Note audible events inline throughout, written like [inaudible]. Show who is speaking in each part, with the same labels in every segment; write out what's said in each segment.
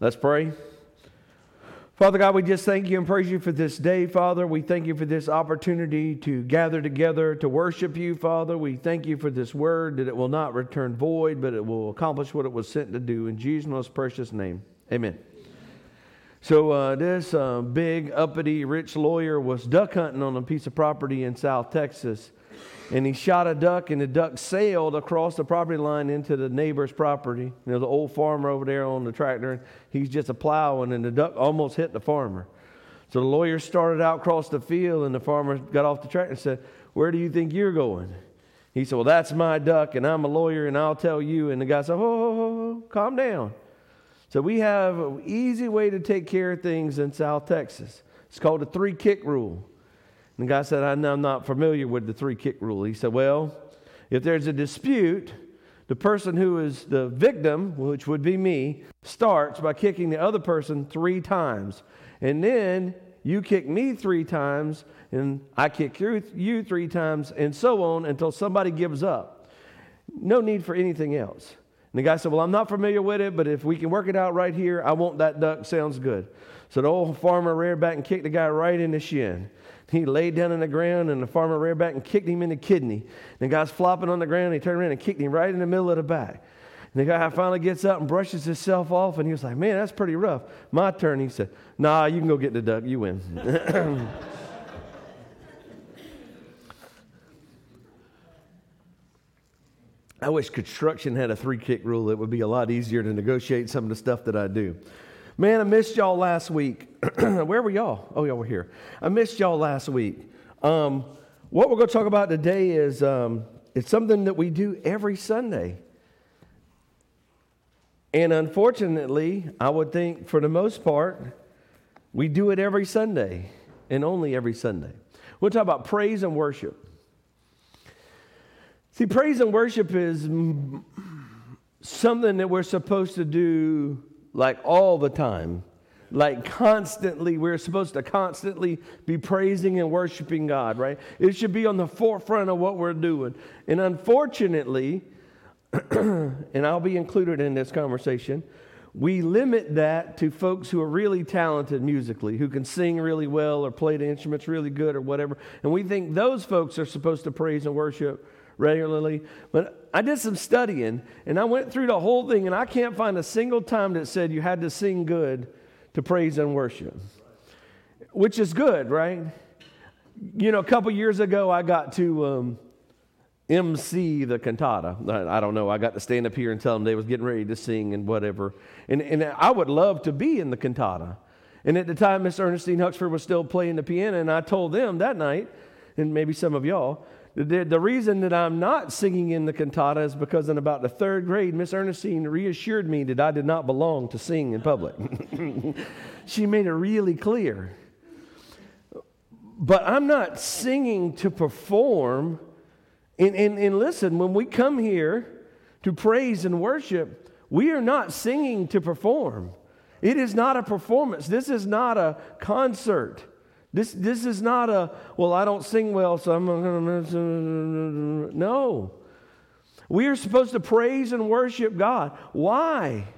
Speaker 1: Let's pray. Father God, we just thank you and praise you for this day, Father. We thank you for this opportunity to gather together to worship you, Father. We thank you for this word that it will not return void, but it will accomplish what it was sent to do. In Jesus' most precious name, amen. So, uh, this uh, big, uppity, rich lawyer was duck hunting on a piece of property in South Texas and he shot a duck, and the duck sailed across the property line into the neighbor's property. You know, the old farmer over there on the tractor, and he's just a plowing, and the duck almost hit the farmer. So the lawyer started out across the field, and the farmer got off the tractor and said, Where do you think you're going? He said, Well, that's my duck, and I'm a lawyer, and I'll tell you. And the guy said, Oh, oh, oh, calm down. So we have an easy way to take care of things in South Texas. It's called the three kick rule. And the guy said, I'm not familiar with the three kick rule. He said, Well, if there's a dispute, the person who is the victim, which would be me, starts by kicking the other person three times. And then you kick me three times, and I kick you three times, and so on until somebody gives up. No need for anything else. And the guy said, Well, I'm not familiar with it, but if we can work it out right here, I want that duck. Sounds good. So the old farmer reared back and kicked the guy right in the shin. He laid down on the ground, and the farmer reared back and kicked him in the kidney. And the guy's flopping on the ground. And he turned around and kicked him right in the middle of the back. And the guy finally gets up and brushes himself off, and he was like, Man, that's pretty rough. My turn. He said, Nah, you can go get the duck. You win. [laughs] I wish construction had a three kick rule. It would be a lot easier to negotiate some of the stuff that I do. Man, I missed y'all last week. [clears throat] Where were y'all? Oh, y'all were here. I missed y'all last week. Um, what we're going to talk about today is um, it's something that we do every Sunday. And unfortunately, I would think for the most part, we do it every Sunday and only every Sunday. We'll talk about praise and worship. See, praise and worship is something that we're supposed to do like all the time. Like constantly, we're supposed to constantly be praising and worshiping God, right? It should be on the forefront of what we're doing. And unfortunately, [clears throat] and I'll be included in this conversation, we limit that to folks who are really talented musically, who can sing really well or play the instruments really good or whatever. And we think those folks are supposed to praise and worship regularly. But I did some studying and I went through the whole thing, and I can't find a single time that said you had to sing good to praise and worship, which is good, right? You know, a couple years ago, I got to um, MC the cantata. I, don't know. I got to stand up here and tell them they was getting ready to sing and whatever. And, and I would love to be in the cantata. And at the time, Miss Ernestine Huxford was still playing the piano, and I told them that night, and maybe some of y'all, the, the reason that I'm not singing in the cantata is because in about the third grade, Miss Ernestine reassured me that I did not belong to sing in public. [laughs] she made it really clear. But I'm not singing to perform. And, and, and listen, when we come here to praise and worship, we are not singing to perform. It is not a performance. This is not a concert. This, this is not a, well, I don't sing well, so I'm going to. No. We are supposed to praise and worship God. Why?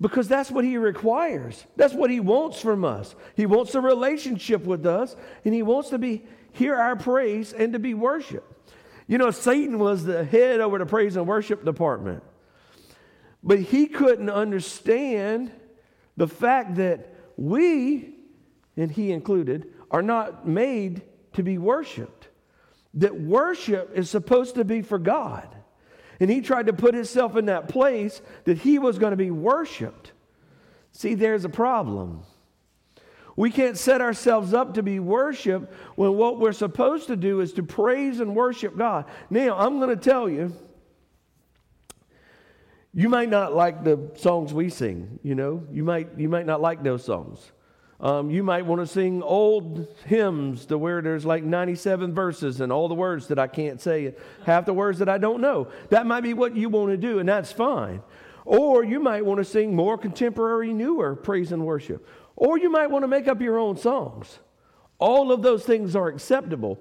Speaker 1: Because that's what He requires. That's what He wants from us. He wants a relationship with us, and He wants to be hear our praise and to be worshiped. You know, Satan was the head over the praise and worship department, but he couldn't understand the fact that we and he included, are not made to be worshiped. That worship is supposed to be for God. And he tried to put himself in that place that he was going to be worshiped. See, there's a problem. We can't set ourselves up to be worshiped when what we're supposed to do is to praise and worship God. Now, I'm going to tell you, you might not like the songs we sing, you know. You might you might not like those songs. Um, you might want to sing old hymns to where there's like 97 verses and all the words that I can't say, half the words that I don't know. That might be what you want to do, and that's fine. Or you might want to sing more contemporary, newer praise and worship. Or you might want to make up your own songs. All of those things are acceptable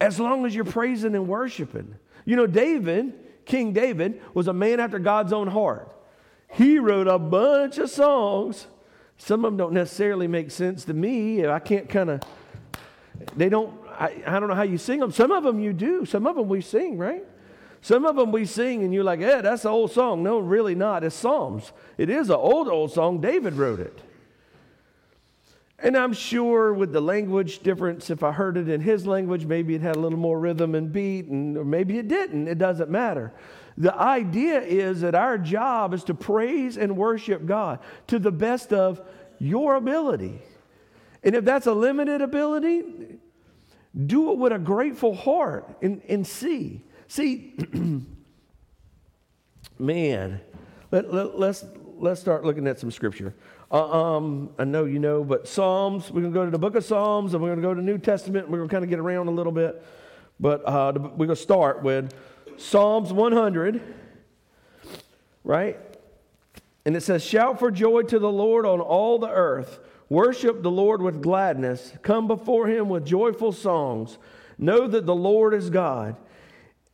Speaker 1: as long as you're praising and worshiping. You know, David, King David, was a man after God's own heart. He wrote a bunch of songs. Some of them don't necessarily make sense to me. I can't kind of, they don't, I, I don't know how you sing them. Some of them you do. Some of them we sing, right? Some of them we sing and you're like, yeah, that's an old song. No, really not. It's Psalms. It is an old, old song. David wrote it. And I'm sure with the language difference, if I heard it in his language, maybe it had a little more rhythm and beat, and or maybe it didn't. It doesn't matter. The idea is that our job is to praise and worship God to the best of your ability. And if that's a limited ability, do it with a grateful heart and, and see. See, [clears throat] man, let, let, let's, let's start looking at some scripture. Uh, um, I know you know, but Psalms, we're going to go to the book of Psalms and we're going to go to the New Testament. We're going to kind of get around a little bit. But uh, we're going to start with Psalms 100, right? And it says, Shout for joy to the Lord on all the earth. Worship the Lord with gladness. Come before him with joyful songs. Know that the Lord is God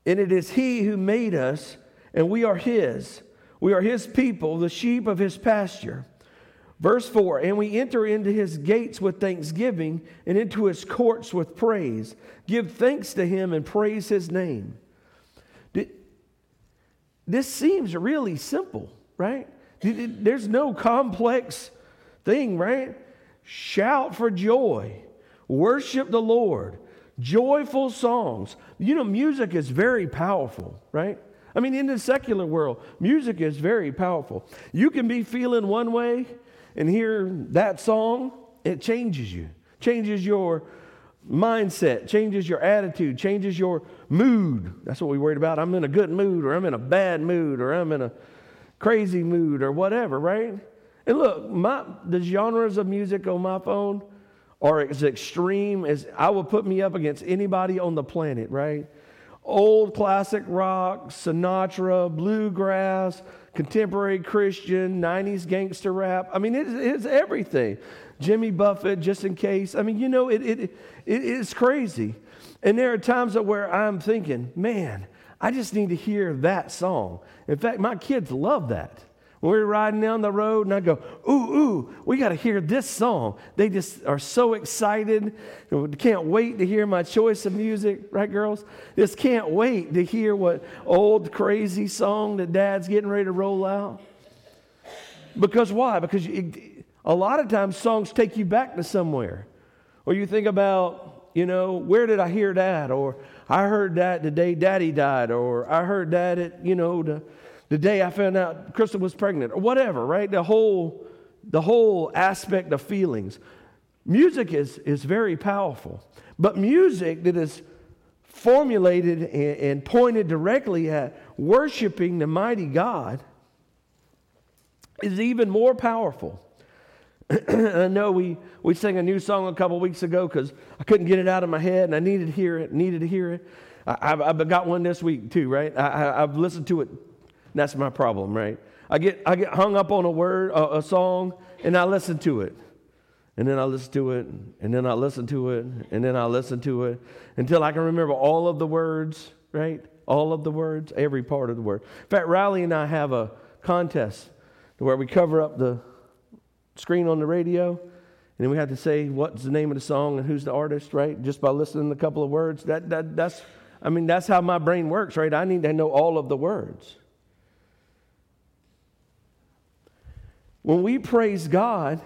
Speaker 1: and it is He who made us, and we are His. We are His people, the sheep of His pasture. Verse 4 And we enter into His gates with thanksgiving and into His courts with praise. Give thanks to Him and praise His name. This seems really simple, right? There's no complex thing, right? Shout for joy, worship the Lord joyful songs. You know, music is very powerful, right? I mean, in the secular world, music is very powerful. You can be feeling one way and hear that song, it changes you, changes your mindset, changes your attitude, changes your mood. That's what we worried about. I'm in a good mood, or I'm in a bad mood, or I'm in a crazy mood, or whatever, right? And look, my, the genres of music on my phone, are as extreme as I would put me up against anybody on the planet, right? Old classic rock, Sinatra, bluegrass, contemporary Christian, 90s gangster rap. I mean, it's, it's everything. Jimmy Buffett, just in case. I mean, you know, it, it, it, it's crazy. And there are times where I'm thinking, man, I just need to hear that song. In fact, my kids love that. When We're riding down the road and I go, ooh, ooh, we got to hear this song. They just are so excited. Can't wait to hear my choice of music, right, girls? Just can't wait to hear what old crazy song that dad's getting ready to roll out. Because why? Because a lot of times songs take you back to somewhere. Or you think about, you know, where did I hear that? Or I heard that the day daddy died. Or I heard that at, you know, the the day I found out Crystal was pregnant, or whatever, right? The whole, the whole aspect of feelings. Music is, is very powerful, but music that is formulated and, and pointed directly at worshiping the mighty God is even more powerful. [clears throat] I know we, we sang a new song a couple weeks ago because I couldn't get it out of my head and I needed to hear it, needed to hear it. I, have I've got one this week too, right? I, I've listened to it that's my problem, right? I get, I get hung up on a word, a, a song, and I listen to it. And then I listen to it, and then I listen to it, and then I listen to it until I can remember all of the words, right? All of the words, every part of the word. In fact, Riley and I have a contest where we cover up the screen on the radio, and then we have to say what's the name of the song and who's the artist, right? Just by listening to a couple of words. That, that, that's, I mean, that's how my brain works, right? I need to know all of the words. When we praise God,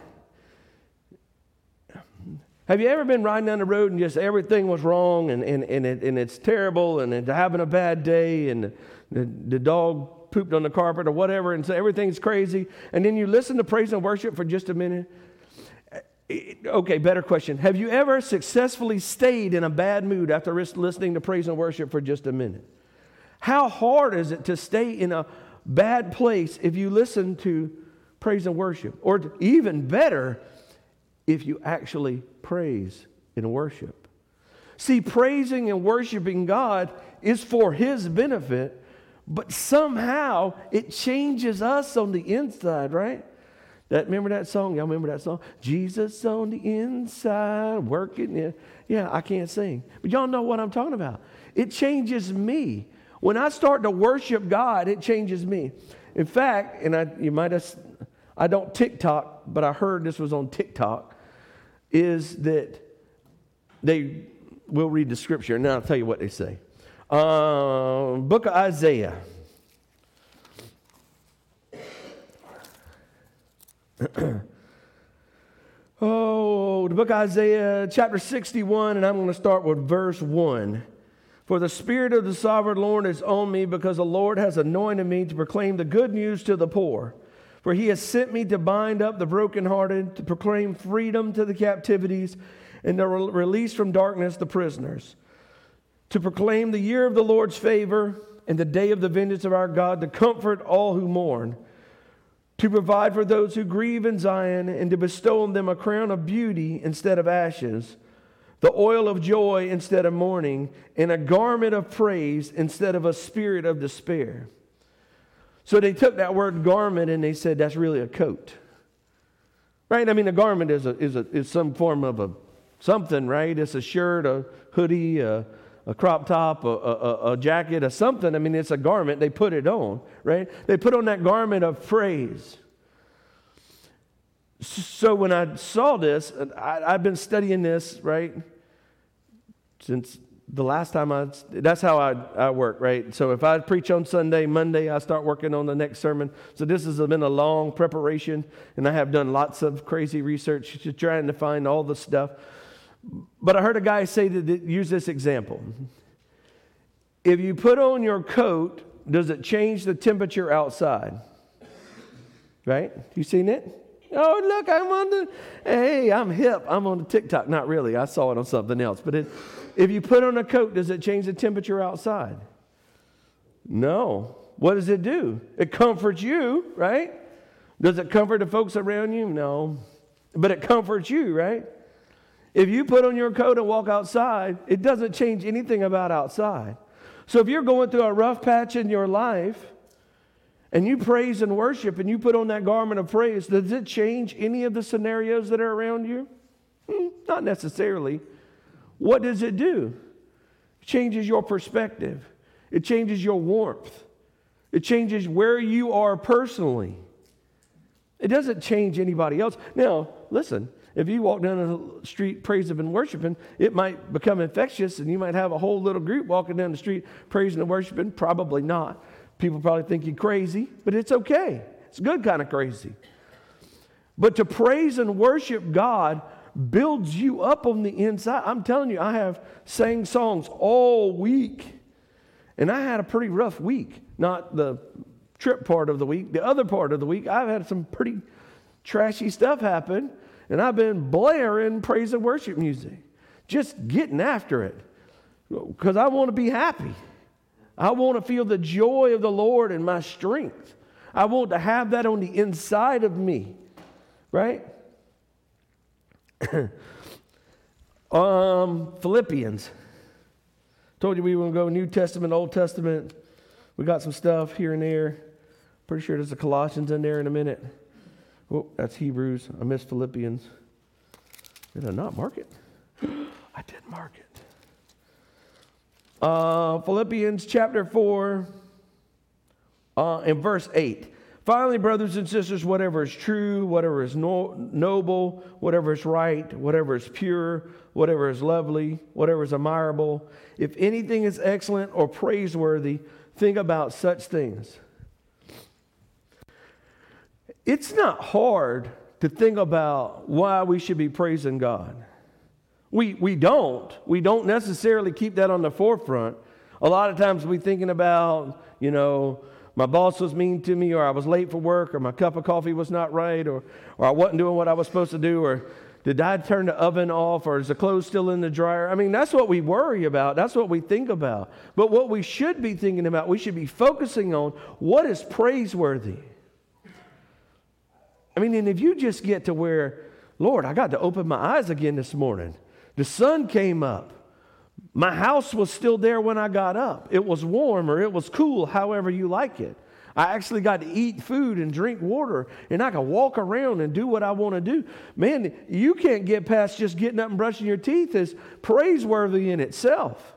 Speaker 1: have you ever been riding down the road and just everything was wrong and, and, and, it, and it's terrible and it's having a bad day and the, the dog pooped on the carpet or whatever and so everything's crazy and then you listen to praise and worship for just a minute? Eh, okay, better question. Have you ever successfully stayed in a bad mood after listening to praise and worship for just a minute? How hard is it to stay in a bad place if you listen to praise and worship. Or even better, if you actually praise and worship. See, praising and worshiping God is for His benefit, but somehow it changes us on the inside, right? That remember that song? Y'all remember that song? Jesus on the inside, working in. Yeah, I can't sing. But y'all know what I'm talking about. It changes me. When I start to worship God, it changes me. In fact, and I, you might have, I don't TikTok, but I heard this was on TikTok, is that they will read the scripture. Now I'll tell you what they say. Uh, book of Isaiah. [clears throat] oh, the book of Isaiah, chapter 61, and I'm going to start with verse 1. For the Spirit of the sovereign Lord is on me because the Lord has anointed me to proclaim the good news to the poor. For he has sent me to bind up the brokenhearted, to proclaim freedom to the captivities, and to release from darkness the prisoners, to proclaim the year of the Lord's favor and the day of the vengeance of our God, to comfort all who mourn, to provide for those who grieve in Zion, and to bestow on them a crown of beauty instead of ashes the oil of joy instead of mourning, and a garment of praise instead of a spirit of despair. So they took that word garment and they said that's really a coat. Right? I mean, a garment is, a, is, a, is some form of a something, right? It's a shirt, a hoodie, a, a crop top, a, a, a jacket, a something. I mean, it's a garment. They put it on, right? They put on that garment of praise. So when I saw this, I, I've been studying this, right? since the last time I, that's how I, I work, right? So if I preach on Sunday, Monday, I start working on the next sermon. So this has been a long preparation, and I have done lots of crazy research trying to find all the stuff. But I heard a guy say that, use this example. If you put on your coat, does it change the temperature outside? Right? You seen it? Oh, look, I'm on the, hey, I'm hip. I'm on the TikTok. Not really. I saw it on something else. But it, if you put on a coat, does it change the temperature outside? No. What does it do? It comforts you, right? Does it comfort the folks around you? No. But it comforts you, right? If you put on your coat and walk outside, it doesn't change anything about outside. So if you're going through a rough patch in your life and you praise and worship and you put on that garment of praise, does it change any of the scenarios that are around you? Hmm, not necessarily. What does it do? It changes your perspective, it changes your warmth, it changes where you are personally. It doesn't change anybody else. Now, listen, if you walk down the street praising and worshiping, it might become infectious and you might have a whole little group walking down the street praising and worshiping. Probably not. People probably think you're crazy, but it's okay. It's good kind of crazy. But to praise and worship God builds you up on the inside. I'm telling you, I have sang songs all week, and I had a pretty rough week. Not the trip part of the week, the other part of the week, I've had some pretty trashy stuff happen, and I've been blaring praise and worship music, just getting after it because I want to be happy. I want to feel the joy of the Lord and my strength. I want to have that on the inside of me, right? [clears throat] um, Philippians. Told you we were going to go New Testament, Old Testament. We got some stuff here and there. Pretty sure there's a Colossians in there in a minute. Oh, that's Hebrews. I missed Philippians. Did I not mark it? [gasps] I did mark it. Uh, Philippians chapter 4 uh, and verse 8. Finally, brothers and sisters, whatever is true, whatever is no, noble, whatever is right, whatever is pure, whatever is lovely, whatever is admirable, if anything is excellent or praiseworthy, think about such things. It's not hard to think about why we should be praising God. We, we don't. We don't necessarily keep that on the forefront. A lot of times we're thinking about, you know, my boss was mean to me, or I was late for work, or my cup of coffee was not right, or, or I wasn't doing what I was supposed to do, or did I turn the oven off, or is the clothes still in the dryer? I mean, that's what we worry about. That's what we think about. But what we should be thinking about, we should be focusing on what is praiseworthy. I mean, and if you just get to where, Lord, I got to open my eyes again this morning, the sun came up. My house was still there when I got up. It was warm or it was cool, however you like it. I actually got to eat food and drink water, and I can walk around and do what I want to do. Man, you can't get past just getting up and brushing your teeth is praiseworthy in itself.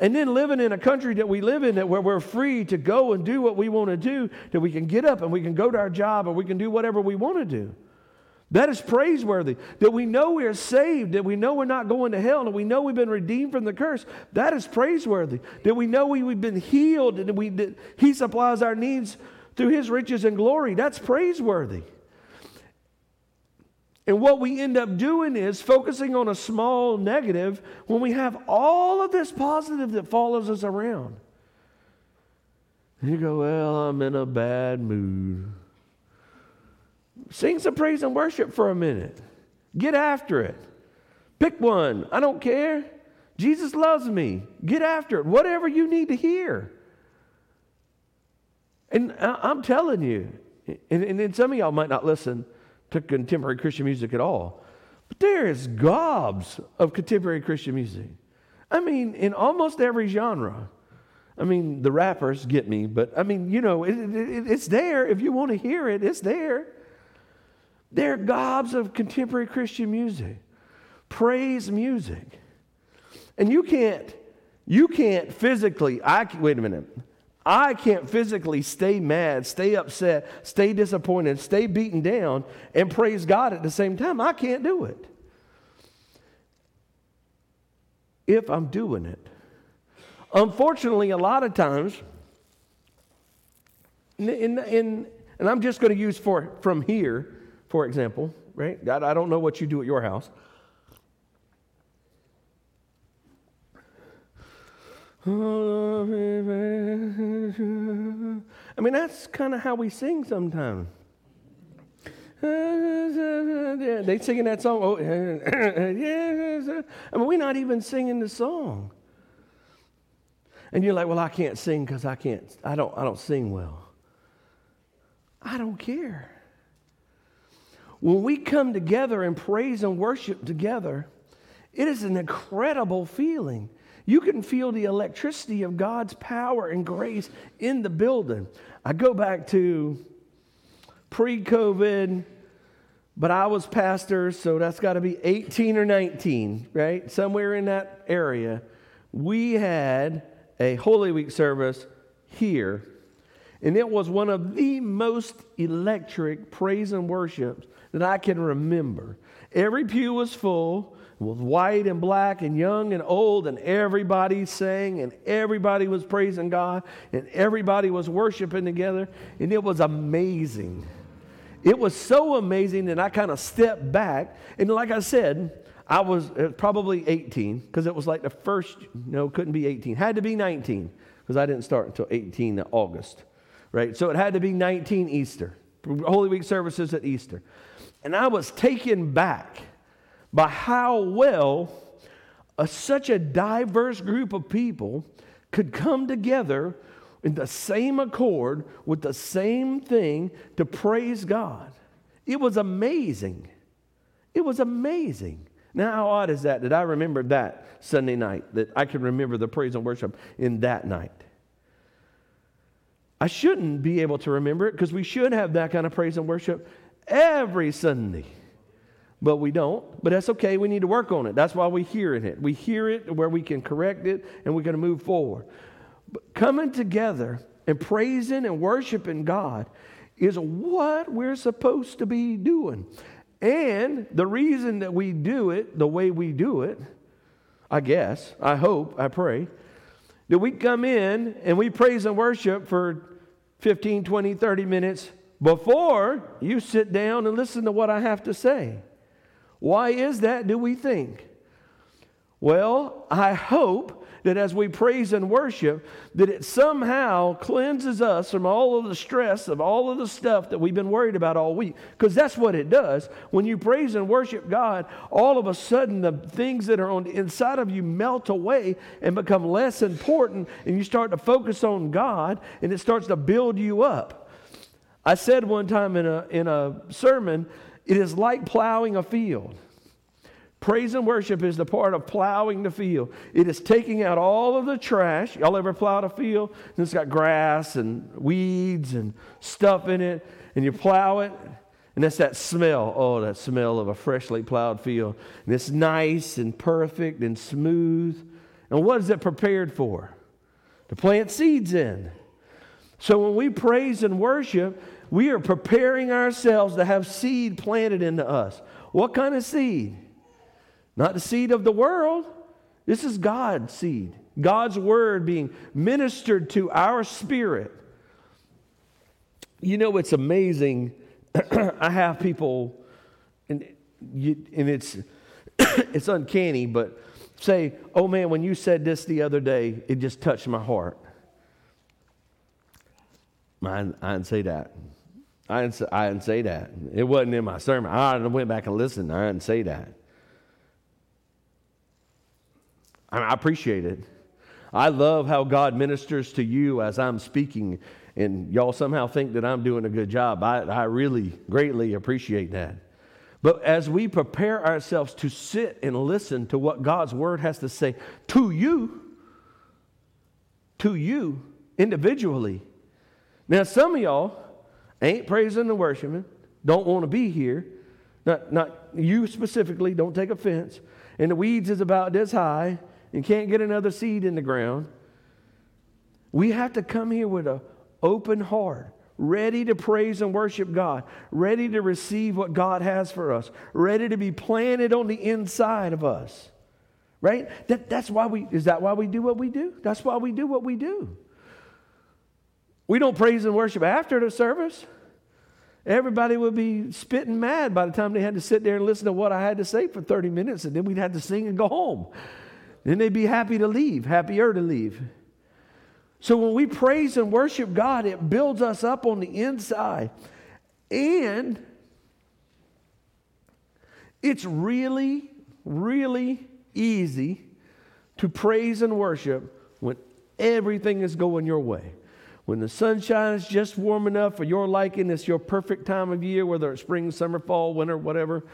Speaker 1: And then living in a country that we live in that where we're free to go and do what we want to do, that we can get up and we can go to our job and we can do whatever we want to do. That is praiseworthy. That we know we are saved, that we know we're not going to hell, and we know we've been redeemed from the curse. That is praiseworthy. That we know we, have been healed, and we, He supplies our needs through His riches and glory. That's praiseworthy. And what we end up doing is focusing on a small negative when we have all of this positive that follows us around. And you go, Well, I'm in a bad mood. Sing some praise and worship for a minute. Get after it. Pick one. I don't care. Jesus loves me. Get after it. Whatever you need to hear. And I'm telling you, and, and some of y'all might not listen to contemporary Christian music at all. But there is gobs of contemporary Christian music. I mean, in almost every genre. I mean, the rappers get me, but I mean, you know, it, it, it's there. If you want to hear it, it's there. There are gobs of contemporary Christian music, praise music. And you can't, you can't physically, I, wait a minute. I can't physically stay mad, stay upset, stay disappointed, stay beaten down, and praise God at the same time. I can't do it. If I'm doing it. Unfortunately, a lot of times, in, in, in and I'm just going to use for from here, for example, right? I, I don't know what you do at your house. I mean, that's kind of how we sing sometimes. They singing that song. Oh, I mean, we're not even singing the song. And you're like, well, I can't sing because I can't. I don't. I don't sing well. I don't care. When we come together and praise and worship together, it is an incredible feeling. You can feel the electricity of God's power and grace in the building. I go back to pre COVID, but I was pastor, so that's got to be 18 or 19, right? Somewhere in that area. We had a Holy Week service here, and it was one of the most electric praise and worships that I can remember. Every pew was full with white and black and young and old, and everybody sang and everybody was praising God and everybody was worshiping together, and it was amazing. It was so amazing that I kind of stepped back, and like I said, I was uh, probably 18 because it was like the first, no, couldn't be 18, had to be 19 because I didn't start until 18 August, right? So it had to be 19 Easter, Holy Week services at Easter. And I was taken back by how well a, such a diverse group of people could come together in the same accord with the same thing to praise God. It was amazing. It was amazing. Now, how odd is that that I remember that Sunday night, that I can remember the praise and worship in that night? I shouldn't be able to remember it because we should have that kind of praise and worship every Sunday but we don't. But that's okay. We need to work on it. That's why we hear it. We hear it where we can correct it and we're going to move forward. But coming together and praising and worshiping God is what we're supposed to be doing. And the reason that we do it the way we do it, I guess, I hope, I pray, that we come in and we praise and worship for 15, 20, 30 minutes before you sit down and listen to what I have to say. Why is that, do we think? Well, I hope that as we praise and worship, that it somehow cleanses us from all of the stress of all of the stuff that we've been worried about all week. Because that's what it does. When you praise and worship God, all of a sudden the things that are on the inside of you melt away and become less important, and you start to focus on God, and it starts to build you up. I said one time in a, in a sermon it is like plowing a field. Praise and worship is the part of plowing the field. It is taking out all of the trash. Y'all ever plowed a field? And it's got grass and weeds and stuff in it, and you plow it, and that's that smell. Oh, that smell of a freshly plowed field. And it's nice and perfect and smooth. And what is it prepared for? To plant seeds in. So when we praise and worship, we are preparing ourselves to have seed planted into us. What kind of seed? Not the seed of the world. This is God's seed. God's word being ministered to our spirit. You know, it's amazing. [clears throat] I have people, and, you, and it's, [clears throat] it's uncanny, but say, oh man, when you said this the other day, it just touched my heart. I, I didn't say that. I didn't, say, I didn't say that. It wasn't in my sermon. I went back and listened. I didn't say that. I appreciate it. I love how God ministers to you as I'm speaking, and y'all somehow think that I'm doing a good job. I, I really greatly appreciate that. But as we prepare ourselves to sit and listen to what God's word has to say to you, to you individually. Now, some of y'all ain't praising and worshiping, don't want to be here. Not, not you specifically, don't take offense. And the weeds is about this high, and can't get another seed in the ground. We have to come here with an open heart, ready to praise and worship God, ready to receive what God has for us, ready to be planted on the inside of us. Right? That, that's why we, is that why we do what we do? That's why we do what we do. We don't praise and worship after the service. Everybody would be spitting mad by the time they had to sit there and listen to what I had to say for 30 minutes, and then we'd have to sing and go home. Then they'd be happy to leave, happier to leave. So when we praise and worship God, it builds us up on the inside. And it's really, really easy to praise and worship when everything is going your way. When the sunshine is just warm enough for your liking, it's your perfect time of year, whether it's spring, summer, fall, winter, whatever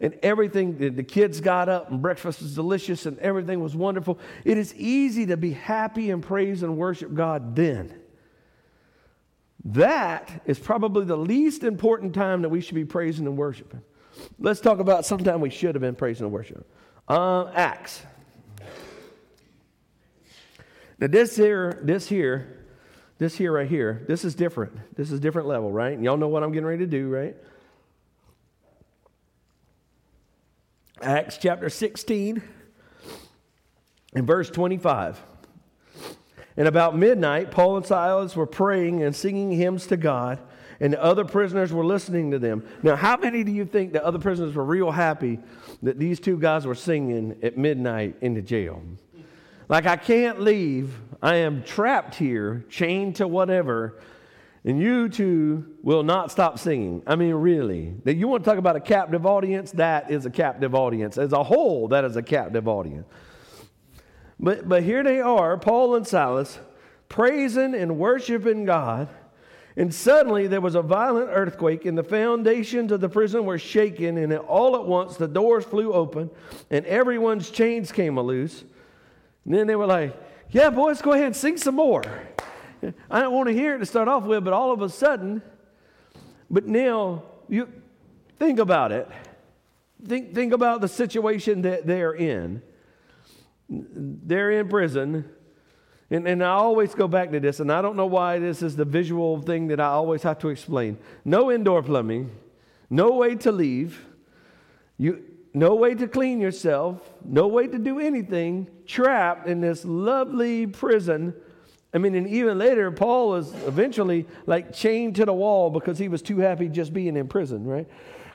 Speaker 1: and everything, the kids got up and breakfast was delicious and everything was wonderful. It is easy to be happy and praise and worship God then. That is probably the least important time that we should be praising and worshiping. Let's talk about sometime we should have been praising and worshiping. Uh, Acts. Now this here, this here, this here right here, this is different. This is different level, right? And y'all know what I'm getting ready to do, right? Acts chapter 16 and verse 25. And about midnight, Paul and Silas were praying and singing hymns to God, and the other prisoners were listening to them. Now, how many do you think the other prisoners were real happy that these two guys were singing at midnight in the jail? Like, I can't leave. I am trapped here, chained to whatever and you two will not stop singing. I mean, really. That you want to talk about a captive audience? That is a captive audience. As a whole, that is a captive audience. But, but here they are, Paul and Silas, praising and worshiping God. And suddenly there was a violent earthquake, and the foundations of the prison were shaken, and all at once the doors flew open, and everyone's chains came loose. And then they were like, Yeah, boys, go ahead and sing some more. I don't want to hear it to start off with, but all of a sudden, but now you think about it. Think, think about the situation that they're in. They're in prison. And, and I always go back to this, and I don't know why this is the visual thing that I always have to explain. No indoor plumbing, no way to leave, you, no way to clean yourself, no way to do anything, trapped in this lovely prison I mean, and even later, Paul was eventually like chained to the wall because he was too happy just being in prison, right?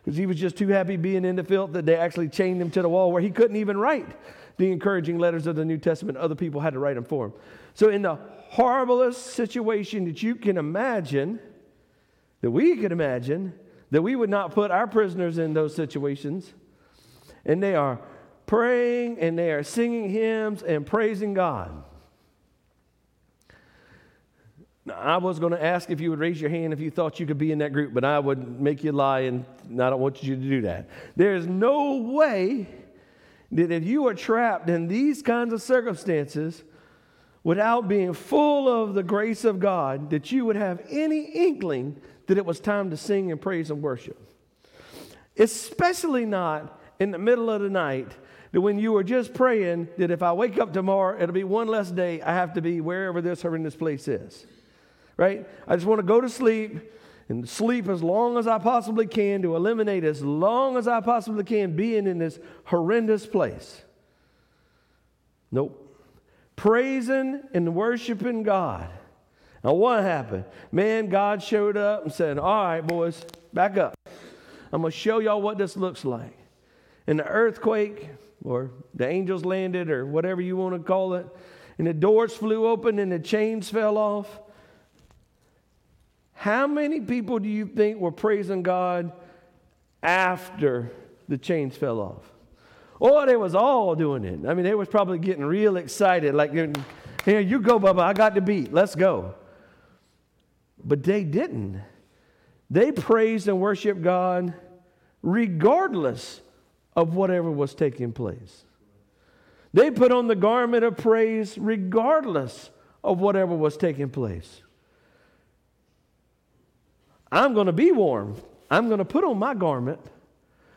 Speaker 1: Because he was just too happy being in the filth that they actually chained him to the wall where he couldn't even write the encouraging letters of the New Testament. Other people had to write them for him. So, in the horriblest situation that you can imagine, that we could imagine, that we would not put our prisoners in those situations, and they are praying and they are singing hymns and praising God. I was going to ask if you would raise your hand if you thought you could be in that group, but I would make you lie, and I don't want you to do that. There is no way that if you are trapped in these kinds of circumstances without being full of the grace of God, that you would have any inkling that it was time to sing and praise and worship. Especially not in the middle of the night that when you were just praying, that if I wake up tomorrow, it'll be one less day I have to be wherever this horrendous place is. Right? I just want to go to sleep and sleep as long as I possibly can to eliminate as long as I possibly can being in this horrendous place. Nope. Praising and worshiping God. Now, what happened? Man, God showed up and said, All right, boys, back up. I'm going to show y'all what this looks like. And the earthquake, or the angels landed, or whatever you want to call it, and the doors flew open and the chains fell off. How many people do you think were praising God after the chains fell off? Oh, they was all doing it. I mean, they was probably getting real excited, like, here, you go, Bubba, I got the beat, let's go. But they didn't. They praised and worshiped God regardless of whatever was taking place. They put on the garment of praise regardless of whatever was taking place. I'm going to be warm. I'm going to put on my garment.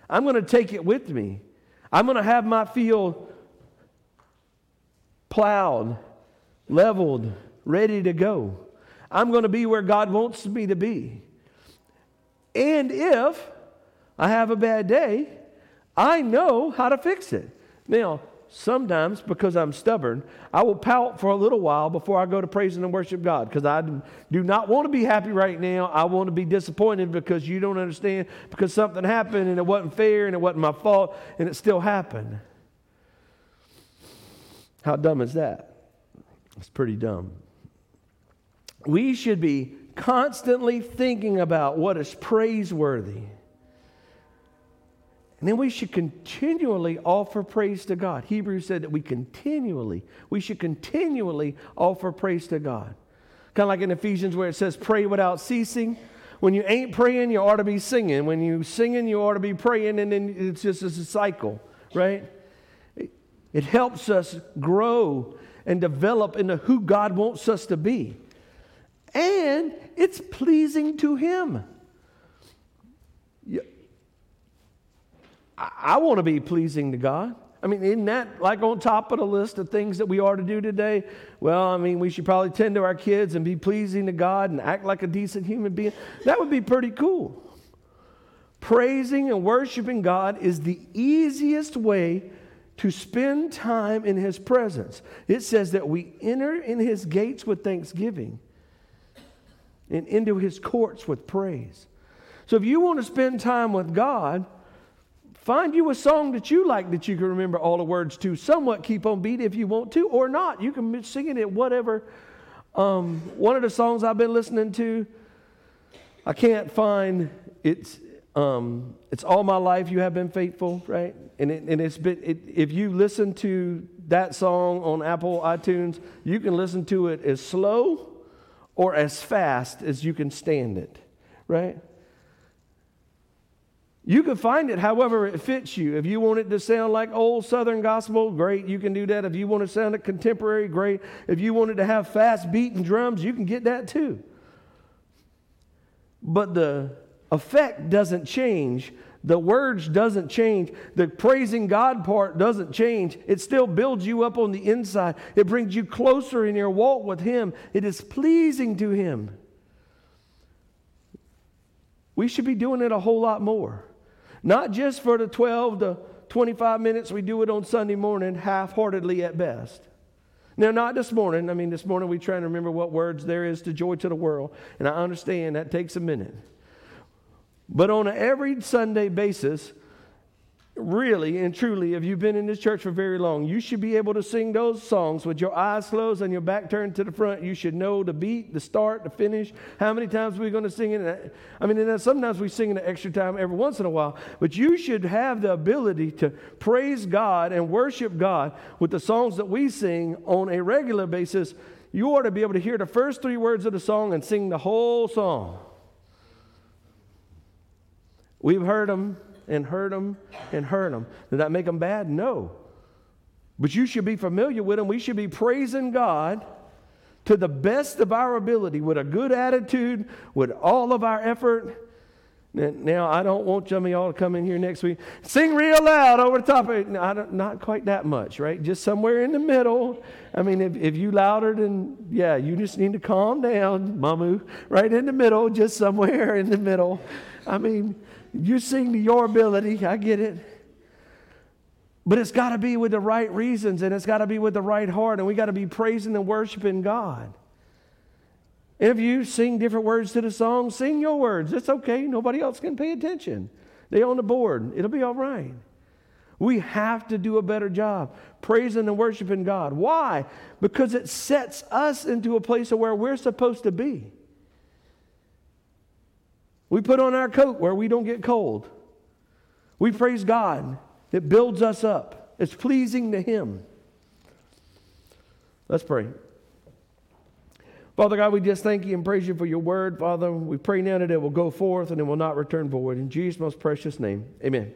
Speaker 1: I'm going to take it with me. I'm going to have my field plowed, leveled, ready to go. I'm going to be where God wants me to be. And if I have a bad day, I know how to fix it. Now, sometimes because I'm stubborn, I will pout for a little while before I go to praising and worship God because I do not want to be happy right now. I want to be disappointed because you don't understand because something happened and it wasn't fair and it wasn't my fault and it still happened. How dumb is that? It's pretty dumb. We should be constantly thinking about what is praiseworthy and then we should continually offer praise to God. Hebrews said that we continually, we should continually offer praise to God. Kind of like in Ephesians where it says, pray without ceasing. When you ain't praying, you ought to be singing. When you're singing, you ought to be praying, and then it's just it's a cycle, right? It helps us grow and develop into who God wants us to be. And it's pleasing to Him. I, want to be pleasing to God. I mean, isn't that like on top of the list of things that we are to do today? Well, I mean, we should probably tend to our kids and be pleasing to God and act like a decent human being. That would be pretty cool. Praising and worshiping God is the easiest way to spend time in His presence. It says that we enter in His gates with thanksgiving and into His courts with praise. So if you want to spend time with God, Find you a song that you like that you can remember all the words to. Somewhat keep on beat if you want to, or not. You can sing it whatever. Um, one of the songs I've been listening to, I can't find it's um, it's all my life you have been faithful, right? And it, and it's been it, if you listen to that song on Apple iTunes, you can listen to it as slow or as fast as you can stand it, right? You can find it however it fits you. If you want it to sound like old Southern gospel, great, you can do that. If you want it to sound it contemporary, great. If you want it to have fast beating drums, you can get that too. But the effect doesn't change. The words doesn't change. The praising God part doesn't change. It still builds you up on the inside. It brings you closer in your walk with Him. It is pleasing to Him. We should be doing it a whole lot more. Not just for the 12 to 25 minutes we do it on Sunday morning, half heartedly at best. Now, not this morning. I mean, this morning we try to remember what words there is to joy to the world, and I understand that takes a minute. But on an every Sunday basis, really and truly, if you've been in this church for very long, you should be able to sing those songs with your eyes closed and your back turned to the front. You should know the beat, the start, the finish. How many times are we going to sing it? I mean, sometimes we sing in an extra time every once in a while, but you should have the ability to praise God and worship God with the songs that we sing on a regular basis. You ought to be able to hear the first three words of the song and sing the whole song. We've heard them and hurt them and hurt them. Did that make them bad? No. But you should be familiar with them. We should be praising God to the best of our ability with a good attitude, with all of our effort. Now, I don't want some of y'all to come in here next week, sing real loud over the top of it. No, not quite that much, right? Just somewhere in the middle. I mean, if, if you louder than, yeah, you just need to calm down, mamu, right in the middle, just somewhere in the middle. I mean, you sing to your ability, I get it. But it's got to be with the right reasons and it's got to be with the right heart, and we got to be praising and worshiping God. If you sing different words to the song, sing your words. It's okay. Nobody else can pay attention. They on the board. It'll be all right. We have to do a better job praising and worshiping God. Why? Because it sets us into a place of where we're supposed to be. We put on our coat where we don't get cold. We praise God. It builds us up. It's pleasing to Him. Let's pray. Father God, we just thank you and praise you for your word. Father, we pray now that it will go forth and it will not return void. In Jesus' most precious name, amen.